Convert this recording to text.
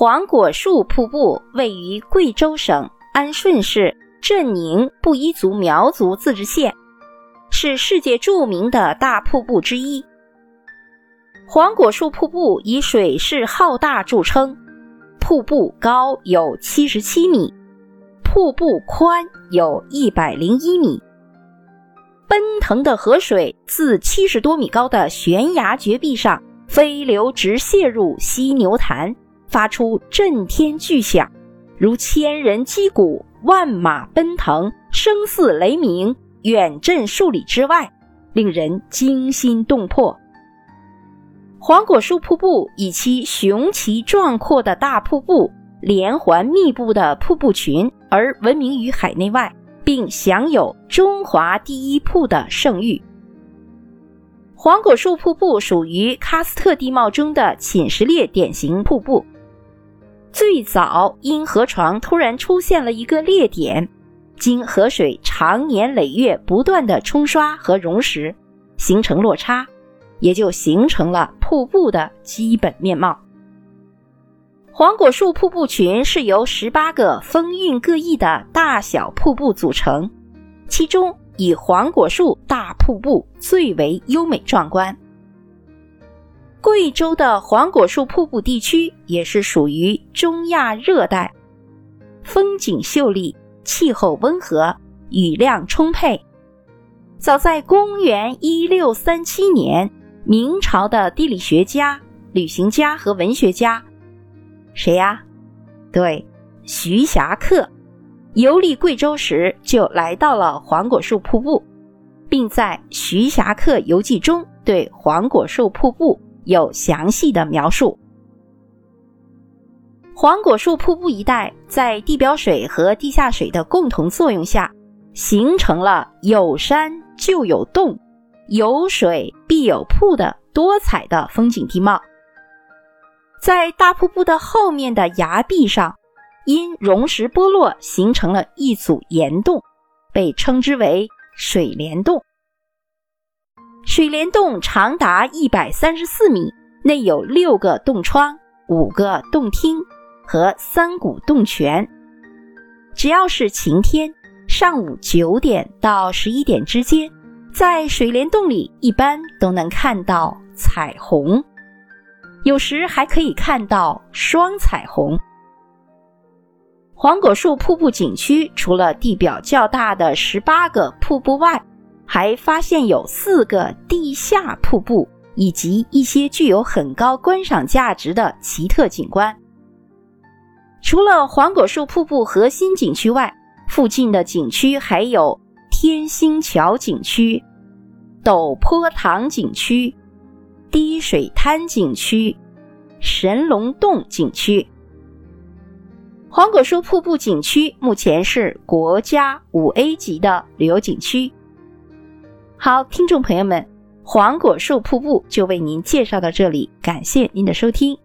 黄果树瀑布位于贵州省安顺市镇宁布依族苗族自治县，是世界著名的大瀑布之一。黄果树瀑布以水势浩大著称，瀑布高有七十七米，瀑布宽有一百零一米。奔腾的河水自七十多米高的悬崖绝壁上飞流直泻入犀牛潭，发出震天巨响，如千人击鼓、万马奔腾，声似雷鸣，远震数里之外，令人惊心动魄。黄果树瀑布以其雄奇壮阔的大瀑布、连环密布的瀑布群而闻名于海内外。并享有“中华第一瀑”的盛誉。黄果树瀑布属于喀斯特地貌中的侵蚀裂典型瀑布，最早因河床突然出现了一个裂点，经河水长年累月不断的冲刷和溶蚀，形成落差，也就形成了瀑布的基本面貌。黄果树瀑布群是由十八个风韵各异的大小瀑布组成，其中以黄果树大瀑布最为优美壮观。贵州的黄果树瀑布地区也是属于中亚热带，风景秀丽，气候温和，雨量充沛。早在公元一六三七年，明朝的地理学家、旅行家和文学家。谁呀？对，徐霞客游历贵州时就来到了黄果树瀑布，并在《徐霞客游记》中对黄果树瀑布有详细的描述。黄果树瀑布一带在地表水和地下水的共同作用下，形成了有山就有洞、有水必有瀑的多彩的风景地貌。在大瀑布的后面的崖壁上，因溶蚀剥落形成了一组岩洞，被称之为水帘洞。水帘洞长达一百三十四米，内有六个洞窗、五个洞厅和三股洞泉。只要是晴天，上午九点到十一点之间，在水帘洞里一般都能看到彩虹。有时还可以看到双彩虹。黄果树瀑布景区除了地表较大的十八个瀑布外，还发现有四个地下瀑布，以及一些具有很高观赏价值的奇特景观。除了黄果树瀑布核心景区外，附近的景区还有天星桥景区、陡坡塘景区。滴水滩景区、神龙洞景区、黄果树瀑布景区目前是国家五 A 级的旅游景区。好，听众朋友们，黄果树瀑布就为您介绍到这里，感谢您的收听。